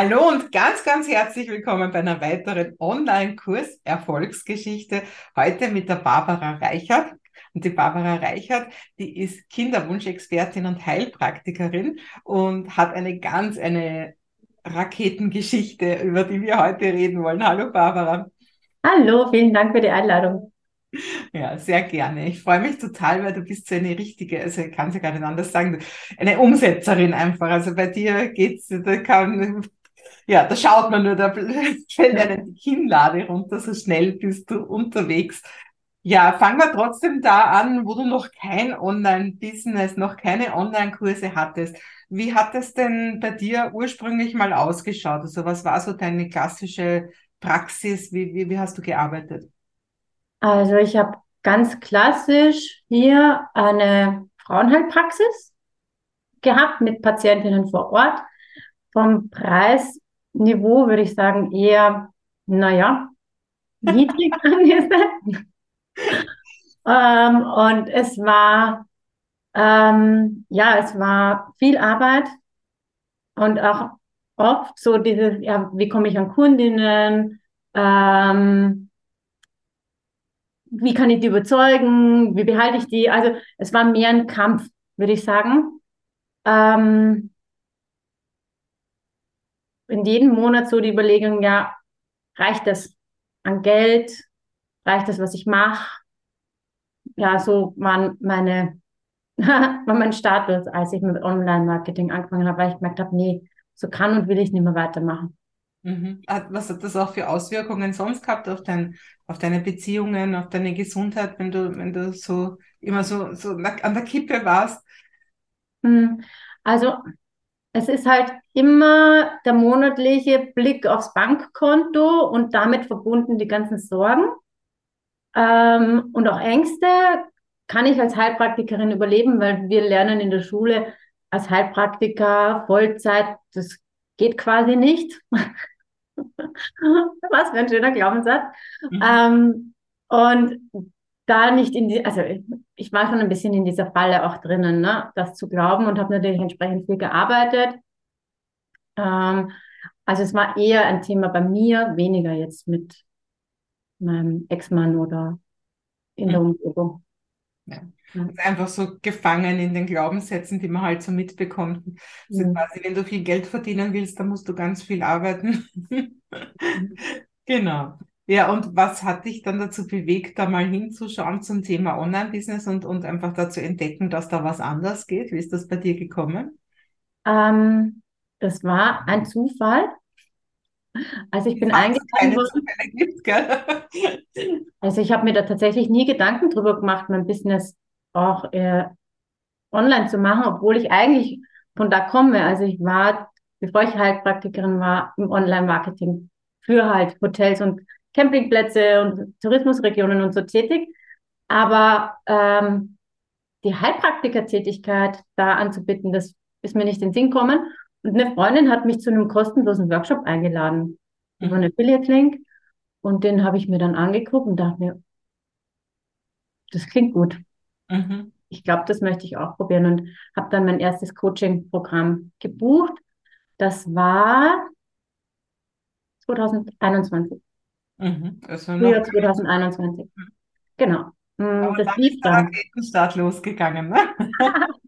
Hallo und ganz, ganz herzlich willkommen bei einer weiteren Online-Kurs Erfolgsgeschichte. Heute mit der Barbara Reichert. Und die Barbara Reichert, die ist Kinderwunschexpertin und Heilpraktikerin und hat eine ganz, eine Raketengeschichte, über die wir heute reden wollen. Hallo Barbara. Hallo, vielen Dank für die Einladung. Ja, sehr gerne. Ich freue mich total, weil du bist so eine richtige, also ich kann es ja gar nicht anders sagen, eine Umsetzerin einfach. Also bei dir geht's, da kann, ja, da schaut man nur, da fällt einem die Kinnlade runter, so schnell bist du unterwegs. Ja, fangen wir trotzdem da an, wo du noch kein Online-Business, noch keine Online-Kurse hattest. Wie hat es denn bei dir ursprünglich mal ausgeschaut? Also was war so deine klassische Praxis? Wie, wie, wie hast du gearbeitet? Also ich habe ganz klassisch hier eine Frauenheilpraxis gehabt mit Patientinnen vor Ort. Vom Preisniveau würde ich sagen eher, naja, niedrig angesetzt. ähm, und es war, ähm, ja, es war viel Arbeit und auch oft so dieses, ja, wie komme ich an Kundinnen? Ähm, wie kann ich die überzeugen, wie behalte ich die? Also es war mehr ein Kampf, würde ich sagen. Ähm, in jedem Monat so die Überlegung, ja, reicht das an Geld? Reicht das, was ich mache? Ja, so waren meine, war mein Status, als ich mit Online-Marketing angefangen habe, weil ich gemerkt habe, nee, so kann und will ich nicht mehr weitermachen. Mhm. Was hat das auch für Auswirkungen sonst gehabt auf, dein, auf deine Beziehungen, auf deine Gesundheit, wenn du, wenn du so immer so, so an der Kippe warst? Hm. Also es ist halt immer der monatliche Blick aufs Bankkonto und damit verbunden die ganzen Sorgen ähm, und auch Ängste. Kann ich als Heilpraktikerin überleben, weil wir lernen in der Schule als Heilpraktiker Vollzeit, das geht quasi nicht. Was für ein schöner Glaubenssatz. Mhm. Ähm, und da nicht in die, also ich war schon ein bisschen in dieser Falle auch drinnen, ne, das zu glauben und habe natürlich entsprechend viel gearbeitet. Ähm, also es war eher ein Thema bei mir, weniger jetzt mit meinem Ex-Mann oder in der mhm. Umgebung. Ja. Mhm. Einfach so gefangen in den Glaubenssätzen, die man halt so mitbekommt. Also mhm. quasi, wenn du viel Geld verdienen willst, dann musst du ganz viel arbeiten. Mhm. genau. Ja, und was hat dich dann dazu bewegt, da mal hinzuschauen zum Thema Online-Business und, und einfach dazu entdecken, dass da was anders geht? Wie ist das bei dir gekommen? Ähm, das war ein Zufall. Also ich bin eingeladen worden. Gibt, also ich habe mir da tatsächlich nie Gedanken drüber gemacht, mein Business auch äh, online zu machen, obwohl ich eigentlich von da komme. Also ich war, bevor ich Heilpraktikerin war, im Online-Marketing für halt Hotels und Campingplätze und Tourismusregionen und so tätig. Aber ähm, die Heilpraktikertätigkeit da anzubieten, das ist mir nicht in den Sinn gekommen. Und eine Freundin hat mich zu einem kostenlosen Workshop eingeladen mhm. über eine Affiliate-Link. Und den habe ich mir dann angeguckt und dachte mir, das klingt gut. Mhm. Ich glaube, das möchte ich auch probieren und habe dann mein erstes Coaching-Programm gebucht. Das war 2021. Mhm. Frühjahr 2021. Mhm. Genau. Mm, Aber das dann lief dann. Raketenstart losgegangen. Ne?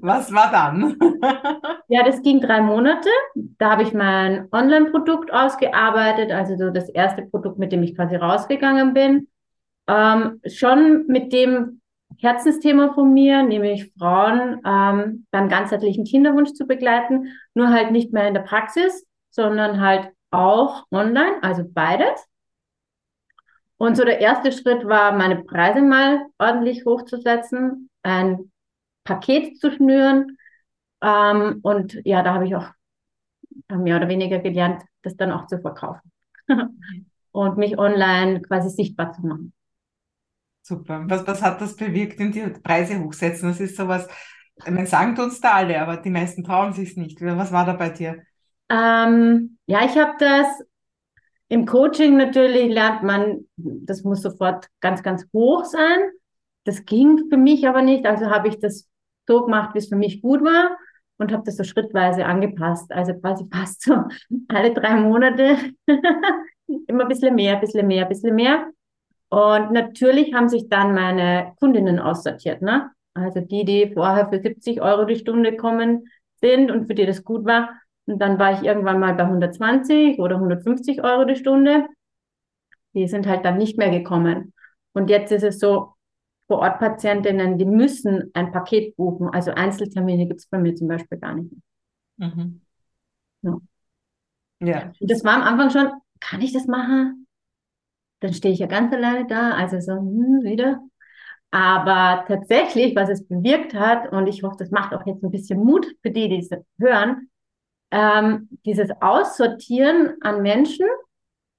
Was war dann? ja, das ging drei Monate. Da habe ich mein Online-Produkt ausgearbeitet, also so das erste Produkt, mit dem ich quasi rausgegangen bin. Ähm, schon mit dem Herzensthema von mir, nämlich Frauen ähm, beim ganzheitlichen Kinderwunsch zu begleiten, nur halt nicht mehr in der Praxis, sondern halt auch online, also beides. Und so der erste Schritt war, meine Preise mal ordentlich hochzusetzen, ein Paket zu schnüren. Ähm, und ja, da habe ich auch mehr oder weniger gelernt, das dann auch zu verkaufen und mich online quasi sichtbar zu machen. Super. Was, was hat das bewirkt, in die Preise hochsetzen? Das ist sowas, man sagen uns da alle, aber die meisten trauen sich nicht. Was war da bei dir? Ähm, ja, ich habe das im Coaching natürlich lernt man, das muss sofort ganz, ganz hoch sein. Das ging für mich aber nicht. Also habe ich das so gemacht, wie es für mich gut war und habe das so schrittweise angepasst. Also quasi fast so alle drei Monate immer ein bisschen mehr, ein bisschen mehr, ein bisschen mehr. Und natürlich haben sich dann meine Kundinnen aussortiert, ne? Also die, die vorher für 70 Euro die Stunde kommen sind und für die das gut war. Und dann war ich irgendwann mal bei 120 oder 150 Euro die Stunde. Die sind halt dann nicht mehr gekommen. Und jetzt ist es so, vor Ort Patientinnen, die müssen ein Paket buchen. Also Einzeltermine gibt es bei mir zum Beispiel gar nicht. Mhm. Ja. ja. Und das war am Anfang schon, kann ich das machen? Dann stehe ich ja ganz alleine da, also so, hm, wieder. Aber tatsächlich, was es bewirkt hat, und ich hoffe, das macht auch jetzt ein bisschen Mut für die, die es hören, ähm, dieses Aussortieren an Menschen,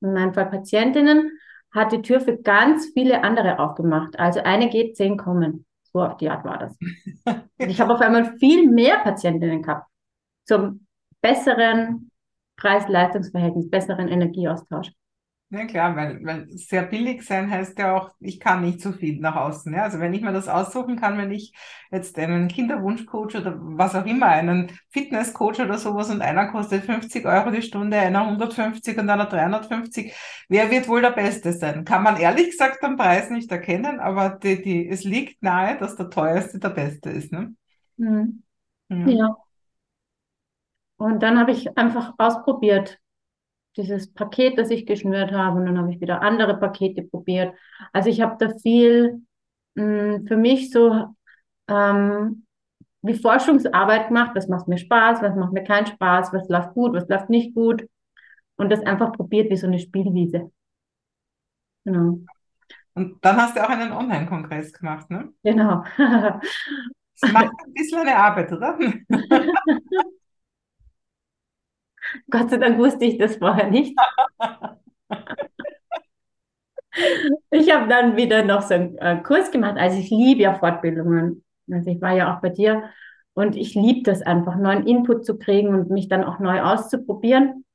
in meinem Fall Patientinnen, hat die Tür für ganz viele andere aufgemacht. Also eine geht, zehn kommen. So auf die Art war das. Und ich habe auf einmal viel mehr Patientinnen gehabt zum besseren Preis-Leistungs-Verhältnis, besseren Energieaustausch. Ja klar, weil, weil sehr billig sein heißt ja auch, ich kann nicht so viel nach außen. Ja? Also wenn ich mir das aussuchen kann, wenn ich jetzt einen Kinderwunschcoach oder was auch immer, einen Fitnesscoach oder sowas und einer kostet 50 Euro die Stunde, einer 150 und einer 350, wer wird wohl der Beste sein? Kann man ehrlich gesagt am Preis nicht erkennen, aber die, die, es liegt nahe, dass der teuerste der Beste ist. Ne? Mhm. Ja. ja. Und dann habe ich einfach ausprobiert, dieses Paket, das ich geschnürt habe und dann habe ich wieder andere Pakete probiert. Also ich habe da viel mh, mm, für mich so ähm, wie Forschungsarbeit gemacht, was macht mir Spaß, was macht mir keinen Spaß, was läuft gut, was läuft nicht gut und das einfach probiert wie so eine Spielwiese. Genau. Und dann hast du auch einen Online-Kongress gemacht, ne? Genau. das macht ein bisschen eine Arbeit, oder? Gott sei Dank wusste ich das vorher nicht. ich habe dann wieder noch so einen äh, Kurs gemacht. Also ich liebe ja Fortbildungen. Also ich war ja auch bei dir und ich liebe das einfach, neuen Input zu kriegen und mich dann auch neu auszuprobieren.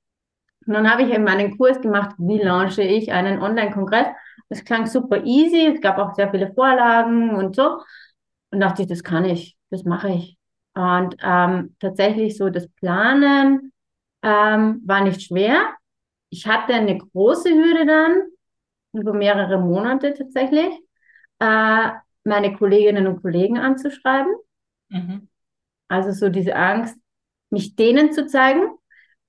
Und dann habe ich eben meinen Kurs gemacht, wie launche ich einen Online-Kongress. Das klang super easy, es gab auch sehr viele Vorlagen und so. Und dachte ich, das kann ich, das mache ich. Und ähm, tatsächlich so das Planen, ähm, war nicht schwer. Ich hatte eine große Hürde dann, über mehrere Monate tatsächlich, äh, meine Kolleginnen und Kollegen anzuschreiben. Mhm. Also so diese Angst, mich denen zu zeigen.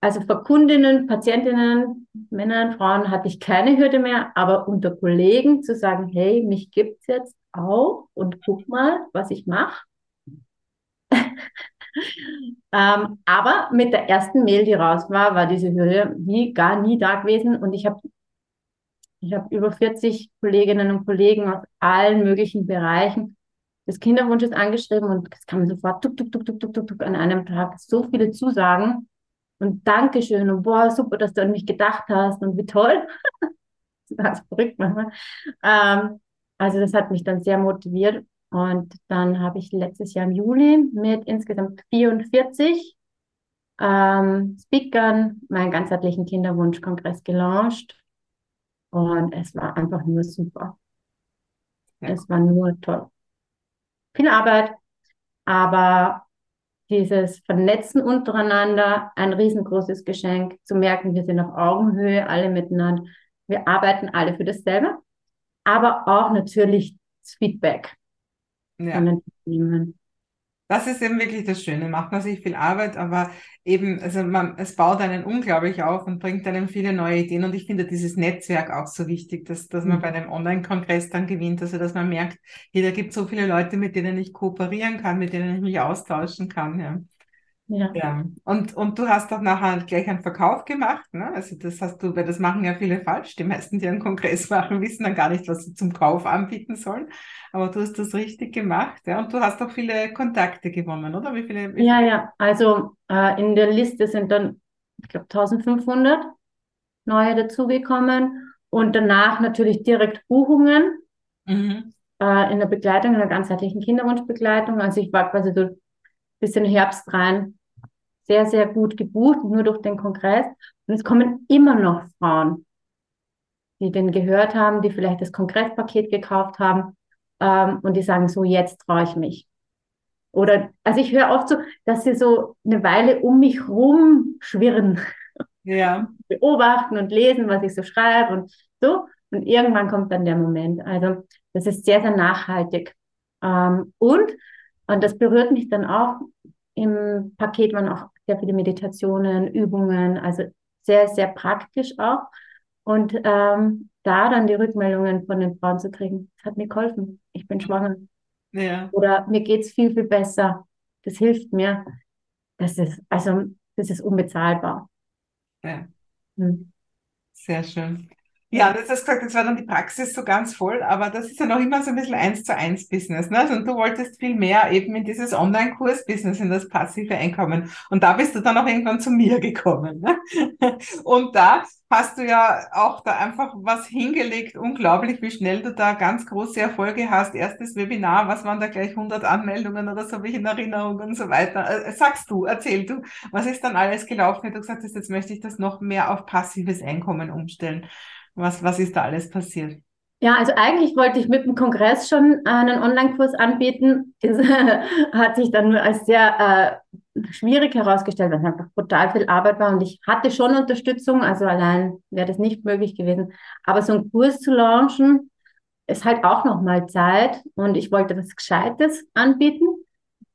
Also vor Kundinnen, Patientinnen, Männern, Frauen hatte ich keine Hürde mehr, aber unter Kollegen zu sagen, hey, mich gibt's jetzt auch und guck mal, was ich mache. Ähm, aber mit der ersten Mail, die raus war, war diese Hürde wie gar nie da gewesen. Und ich habe ich hab über 40 Kolleginnen und Kollegen aus allen möglichen Bereichen des Kinderwunsches angeschrieben und es kam sofort tuk, tuk, tuk, tuk, tuk, tuk, tuk, an einem Tag so viele Zusagen und Dankeschön und boah, super, dass du an mich gedacht hast und wie toll. das ist verrückt manchmal. Ähm, also das hat mich dann sehr motiviert und dann habe ich letztes Jahr im Juli mit insgesamt 44 ähm, Speakern meinen ganzheitlichen Kinderwunschkongress gelauncht. Und es war einfach nur super. Ja. Es war nur toll. Viel Arbeit, aber dieses Vernetzen untereinander, ein riesengroßes Geschenk, zu merken, wir sind auf Augenhöhe, alle miteinander. Wir arbeiten alle für dasselbe, aber auch natürlich das Feedback ja. von den Teilnehmern. Das ist eben wirklich das Schöne. Macht man sich viel Arbeit, aber eben, also man, es baut einen unglaublich auf und bringt einem viele neue Ideen. Und ich finde dieses Netzwerk auch so wichtig, dass, dass man mhm. bei einem Online-Kongress dann gewinnt, also dass man merkt, hier, da gibt so viele Leute, mit denen ich kooperieren kann, mit denen ich mich austauschen kann. Ja. Ja. ja. Und, und du hast auch nachher gleich einen Verkauf gemacht, ne? Also das hast du, weil das machen ja viele falsch. Die meisten, die einen Kongress machen, wissen dann gar nicht, was sie zum Kauf anbieten sollen. Aber du hast das richtig gemacht, ja. Und du hast auch viele Kontakte gewonnen, oder? Wie viele? Wie ja, ja. Also äh, in der Liste sind dann, ich glaube, 1500 neue dazugekommen und danach natürlich direkt Buchungen mhm. äh, in der Begleitung, in der ganzheitlichen Kinderwunschbegleitung. Also ich war quasi so bis in den Herbst rein sehr, sehr gut gebucht, nur durch den Kongress. Und es kommen immer noch Frauen, die den gehört haben, die vielleicht das Kongresspaket gekauft haben ähm, und die sagen, so jetzt traue ich mich. Oder, also ich höre oft so, dass sie so eine Weile um mich rumschwirren. Ja. Beobachten und lesen, was ich so schreibe und so. Und irgendwann kommt dann der Moment. Also das ist sehr, sehr nachhaltig. Ähm, und, und das berührt mich dann auch, im Paket waren auch sehr viele Meditationen, Übungen, also sehr, sehr praktisch auch. Und ähm, da dann die Rückmeldungen von den Frauen zu kriegen, das hat mir geholfen. Ich bin schwanger. Ja. Oder mir geht's viel, viel besser. Das hilft mir. Das ist, also, das ist unbezahlbar. Ja. Hm. Sehr schön. Ja, das hast gesagt, jetzt war dann die Praxis so ganz voll, aber das ist ja noch immer so ein bisschen eins zu eins Business. Ne? Also, und du wolltest viel mehr eben in dieses Online-Kurs-Business, in das passive Einkommen. Und da bist du dann auch irgendwann zu mir gekommen. Ne? Und da hast du ja auch da einfach was hingelegt. Unglaublich, wie schnell du da ganz große Erfolge hast. Erstes Webinar, was waren da gleich 100 Anmeldungen oder so, habe ich in Erinnerung und so weiter. Äh, sagst du, erzähl du, was ist dann alles gelaufen, wie du gesagt hast, jetzt möchte ich das noch mehr auf passives Einkommen umstellen. Was, was ist da alles passiert? Ja, also eigentlich wollte ich mit dem Kongress schon einen Online-Kurs anbieten. Das hat sich dann nur als sehr äh, schwierig herausgestellt, weil es einfach brutal viel Arbeit war und ich hatte schon Unterstützung, also allein wäre das nicht möglich gewesen. Aber so einen Kurs zu launchen, ist halt auch nochmal Zeit und ich wollte was Gescheites anbieten.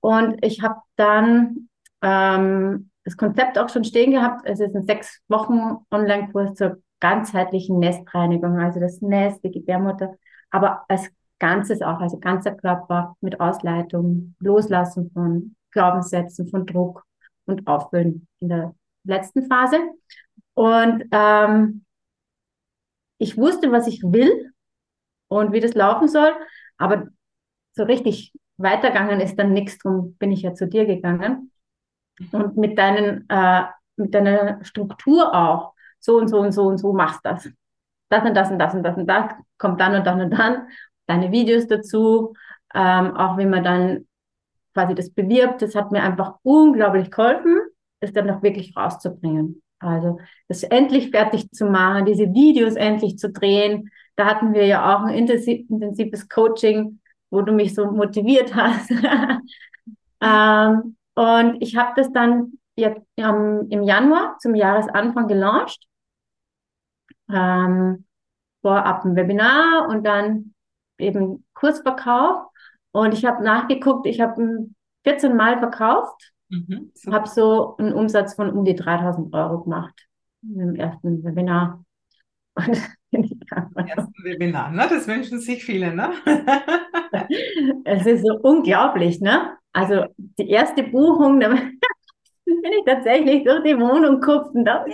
Und ich habe dann ähm, das Konzept auch schon stehen gehabt. Es ist ein sechs Wochen Online-Kurs zur ganzheitlichen Nestreinigung, also das Nest, die Gebärmutter, aber als Ganzes auch, also ganzer Körper mit Ausleitung, Loslassen von Glaubenssätzen, von Druck und Auffüllen in der letzten Phase. Und ähm, ich wusste, was ich will und wie das laufen soll, aber so richtig weitergegangen ist dann nichts, drum bin ich ja zu dir gegangen. Und mit deinen, äh, mit deiner Struktur auch, so und so und so und so machst das. Das und das und das und das und das kommt dann und dann und dann. Deine Videos dazu, ähm, auch wenn man dann quasi das bewirbt, das hat mir einfach unglaublich geholfen, das dann noch wirklich rauszubringen. Also das endlich fertig zu machen, diese Videos endlich zu drehen. Da hatten wir ja auch ein intensiv, intensives Coaching, wo du mich so motiviert hast. ähm, und ich habe das dann jetzt ähm, im Januar zum Jahresanfang gelauncht ähm, vorab ein Webinar und dann eben Kursverkauf. Und ich habe nachgeguckt, ich habe 14 Mal verkauft, mhm, habe so einen Umsatz von um die 3000 Euro gemacht im ersten Webinar. Und Im ersten Webinar, ne? Das wünschen sich viele, ne? es ist so unglaublich, ne? Also die erste Buchung, da bin ich tatsächlich durch die Wohnung und da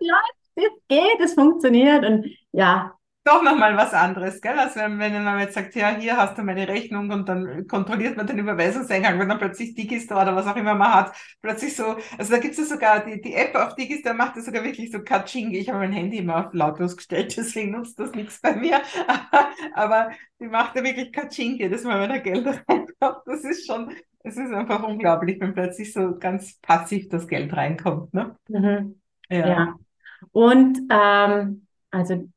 ja, es geht, es funktioniert und ja. Doch nochmal was anderes, gell? Als wenn, wenn man jetzt sagt, ja, hier hast du meine Rechnung und dann kontrolliert man den Überweisungseingang, wenn dann plötzlich Digistore oder was auch immer man hat, plötzlich so, also da gibt es ja sogar, die, die App auf Digistore macht das sogar wirklich so Katsching. Ich habe mein Handy immer auf lautlos gestellt, deswegen nutzt das nichts bei mir. Aber die macht ja wirklich Katsching jedes Mal, wenn er Geld reinkommt. Das ist schon, es ist einfach unglaublich, wenn plötzlich so ganz passiv das Geld reinkommt. Ne? Mhm. Ja. ja. Und ähm, also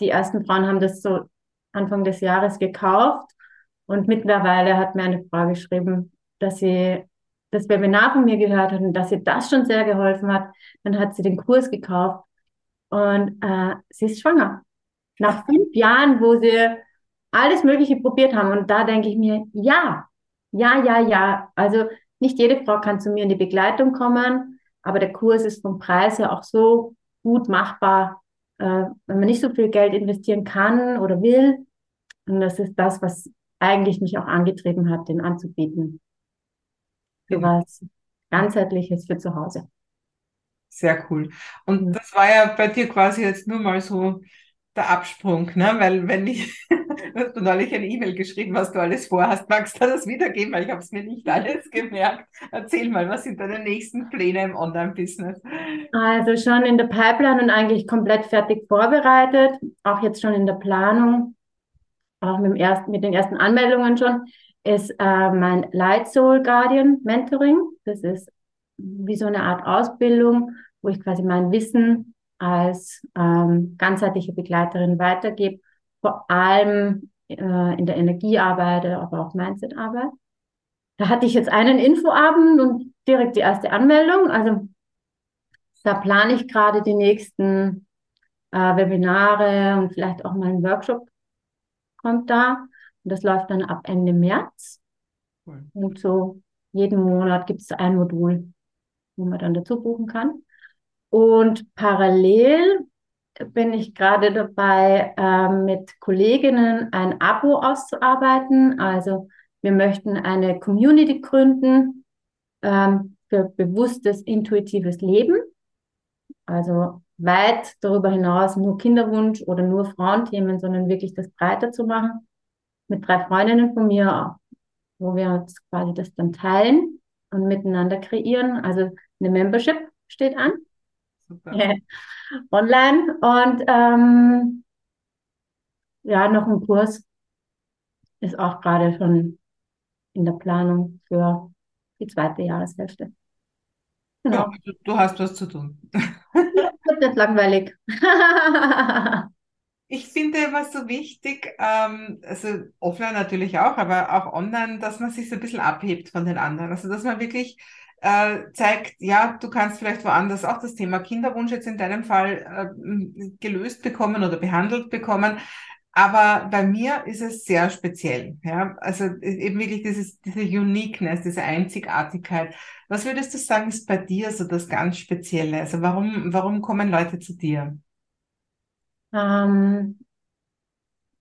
die ersten Frauen haben das so Anfang des Jahres gekauft und mittlerweile hat mir eine Frau geschrieben, dass sie das Webinar von mir gehört hat und dass sie das schon sehr geholfen hat. Dann hat sie den Kurs gekauft und äh, sie ist schwanger. Nach fünf Jahren, wo sie alles Mögliche probiert haben. Und da denke ich mir, ja, ja, ja, ja. Also nicht jede Frau kann zu mir in die Begleitung kommen, aber der Kurs ist vom Preis her auch so gut machbar, äh, wenn man nicht so viel Geld investieren kann oder will. Und das ist das, was eigentlich mich auch angetrieben hat, den anzubieten. Für was ganzheitliches für zu Hause. Sehr cool. Und das war ja bei dir quasi jetzt nur mal so der Absprung, ne? Weil wenn ich, du hast neulich eine E-Mail geschrieben, was du alles vorhast, magst du das wiedergeben, weil ich habe es mir nicht alles gemerkt. Erzähl mal, was sind deine nächsten Pläne im Online-Business? Also schon in der Pipeline und eigentlich komplett fertig vorbereitet, auch jetzt schon in der Planung, auch mit, dem ersten, mit den ersten Anmeldungen schon, ist äh, mein Light Soul Guardian Mentoring. Das ist wie so eine Art Ausbildung, wo ich quasi mein Wissen als ähm, ganzheitliche Begleiterin weitergebe, vor allem äh, in der Energiearbeit, aber auch Mindsetarbeit. da hatte ich jetzt einen Infoabend und direkt die erste Anmeldung. Also da plane ich gerade die nächsten äh, Webinare und vielleicht auch mal ein Workshop kommt da. Und das läuft dann ab Ende März. Cool. Und so jeden Monat gibt es ein Modul, wo man dann dazu buchen kann. Und parallel bin ich gerade dabei, äh, mit Kolleginnen ein Abo auszuarbeiten. Also wir möchten eine Community gründen ähm, für bewusstes, intuitives Leben. Also weit darüber hinaus nur Kinderwunsch oder nur Frauenthemen, sondern wirklich das breiter zu machen. Mit drei Freundinnen von mir, wo wir uns quasi das dann teilen und miteinander kreieren. Also eine Membership steht an. Super. Online und ähm, ja, noch ein Kurs ist auch gerade schon in der Planung für die zweite Jahreshälfte. Genau. Ja, du, du hast was zu tun. Wird nicht langweilig. ich finde was so wichtig, ähm, also offline natürlich auch, aber auch online, dass man sich so ein bisschen abhebt von den anderen. Also dass man wirklich äh, zeigt, ja, du kannst vielleicht woanders auch das Thema Kinderwunsch jetzt in deinem Fall äh, gelöst bekommen oder behandelt bekommen. Aber bei mir ist es sehr speziell. Ja? Also eben wirklich dieses, diese Uniqueness, diese Einzigartigkeit. Was würdest du sagen, ist bei dir so das ganz Spezielle? Also warum, warum kommen Leute zu dir? Ähm,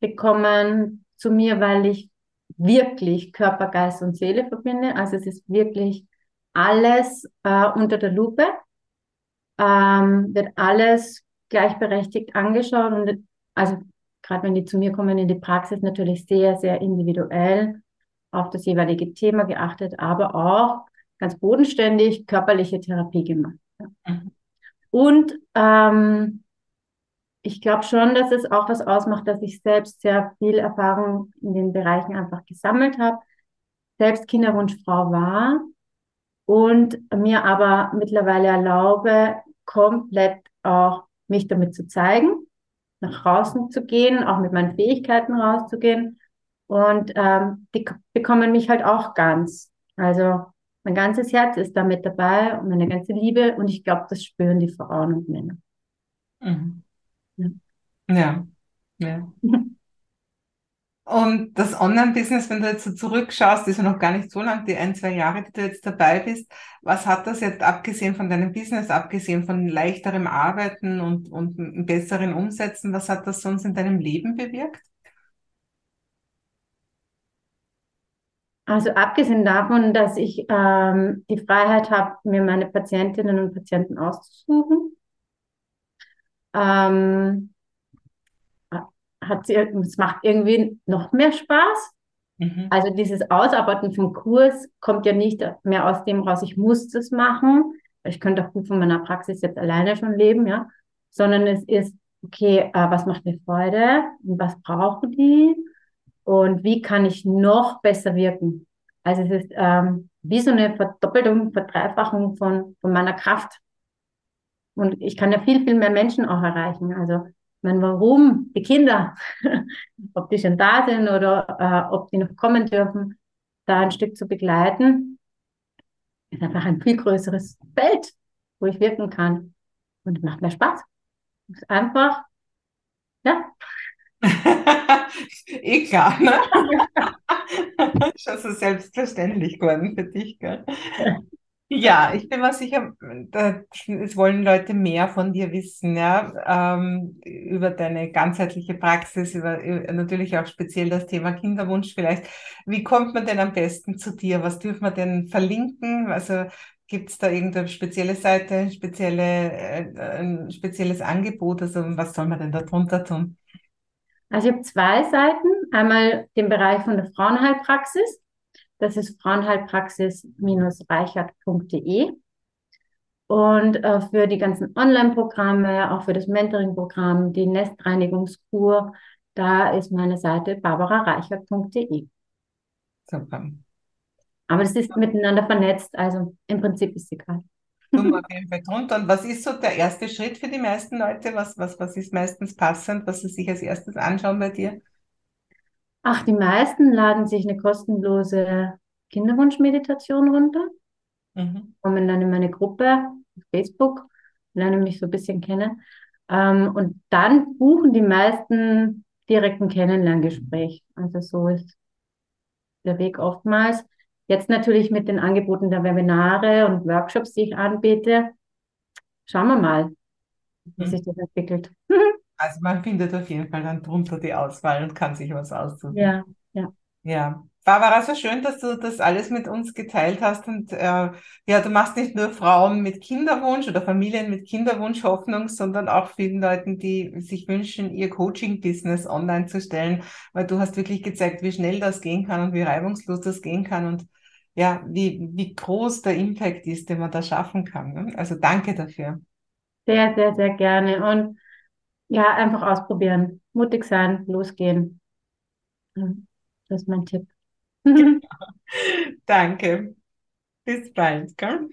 die kommen zu mir, weil ich wirklich Körper, Geist und Seele verbinde. Also es ist wirklich alles äh, unter der Lupe, ähm, wird alles gleichberechtigt angeschaut und also gerade wenn die zu mir kommen in die Praxis, natürlich sehr, sehr individuell auf das jeweilige Thema geachtet, aber auch ganz bodenständig körperliche Therapie gemacht. Mhm. Und ähm, ich glaube schon, dass es auch was ausmacht, dass ich selbst sehr viel Erfahrung in den Bereichen einfach gesammelt habe, selbst Kinderwunschfrau war und mir aber mittlerweile erlaube, komplett auch mich damit zu zeigen nach draußen zu gehen, auch mit meinen Fähigkeiten rauszugehen. Und ähm, die bekommen mich halt auch ganz. Also mein ganzes Herz ist da mit dabei und meine ganze Liebe. Und ich glaube, das spüren die Frauen und Männer. Mhm. Ja. ja. Und das Online-Business, wenn du jetzt so zurückschaust, ist ja noch gar nicht so lang, die ein, zwei Jahre, die du jetzt dabei bist. Was hat das jetzt abgesehen von deinem Business, abgesehen von leichterem Arbeiten und, und besseren Umsätzen, was hat das sonst in deinem Leben bewirkt? Also abgesehen davon, dass ich ähm, die Freiheit habe, mir meine Patientinnen und Patienten auszusuchen, ähm, hat sie, es macht irgendwie noch mehr Spaß. Mhm. Also dieses Ausarbeiten vom Kurs kommt ja nicht mehr aus dem raus, ich muss das machen. Ich könnte auch gut von meiner Praxis jetzt alleine schon leben, ja. Sondern es ist, okay, äh, was macht mir Freude und was brauchen die und wie kann ich noch besser wirken? Also es ist ähm, wie so eine Verdoppelung, Verdreifachung von, von meiner Kraft. Und ich kann ja viel, viel mehr Menschen auch erreichen. Also meine, warum die Kinder, ob die schon da sind oder äh, ob die noch kommen dürfen, da ein Stück zu begleiten, ist einfach ein viel größeres Feld, wo ich wirken kann. Und es macht mehr Spaß. Ist einfach, ja. eh klar, ne? Schon so selbstverständlich geworden für dich, gell? Ja, ich bin mir sicher, es wollen Leute mehr von dir wissen, ja, ähm, über deine ganzheitliche Praxis, über, über, natürlich auch speziell das Thema Kinderwunsch vielleicht. Wie kommt man denn am besten zu dir? Was dürfen wir denn verlinken? Also gibt es da irgendeine spezielle Seite, spezielle, äh, ein spezielles Angebot? Also was soll man denn da drunter tun? Also ich habe zwei Seiten. Einmal den Bereich von der Frauenheilpraxis das ist frauenheilpraxis-reichert.de. Und äh, für die ganzen Online-Programme, auch für das Mentoring-Programm, die Nestreinigungskur, da ist meine Seite barbarareichert.de. Super. Aber das ist miteinander vernetzt, also im Prinzip ist egal. Und was ist so der erste Schritt für die meisten Leute? Was, was, was ist meistens passend, was sie sich als erstes anschauen bei dir? Ach, die meisten laden sich eine kostenlose Kinderwunschmeditation runter, Mhm. kommen dann in meine Gruppe auf Facebook, lernen mich so ein bisschen kennen. Ähm, und dann buchen die meisten direkt ein Kennenlerngespräch. Also so ist der Weg oftmals. Jetzt natürlich mit den Angeboten der Webinare und Workshops, die ich anbiete. Schauen wir mal, wie Mhm. sich das entwickelt. Also man findet auf jeden Fall dann drunter die Auswahl und kann sich was aussuchen. Ja, ja. Ja. Barbara, so schön, dass du das alles mit uns geteilt hast. Und äh, ja, du machst nicht nur Frauen mit Kinderwunsch oder Familien mit Kinderwunsch Hoffnung, sondern auch vielen Leuten, die sich wünschen, ihr Coaching-Business online zu stellen, weil du hast wirklich gezeigt, wie schnell das gehen kann und wie reibungslos das gehen kann und ja, wie, wie groß der Impact ist, den man da schaffen kann. Ne? Also danke dafür. Sehr, sehr, sehr gerne. Und ja, einfach ausprobieren. Mutig sein, losgehen. Das ist mein Tipp. Danke. Bis bald. Gell?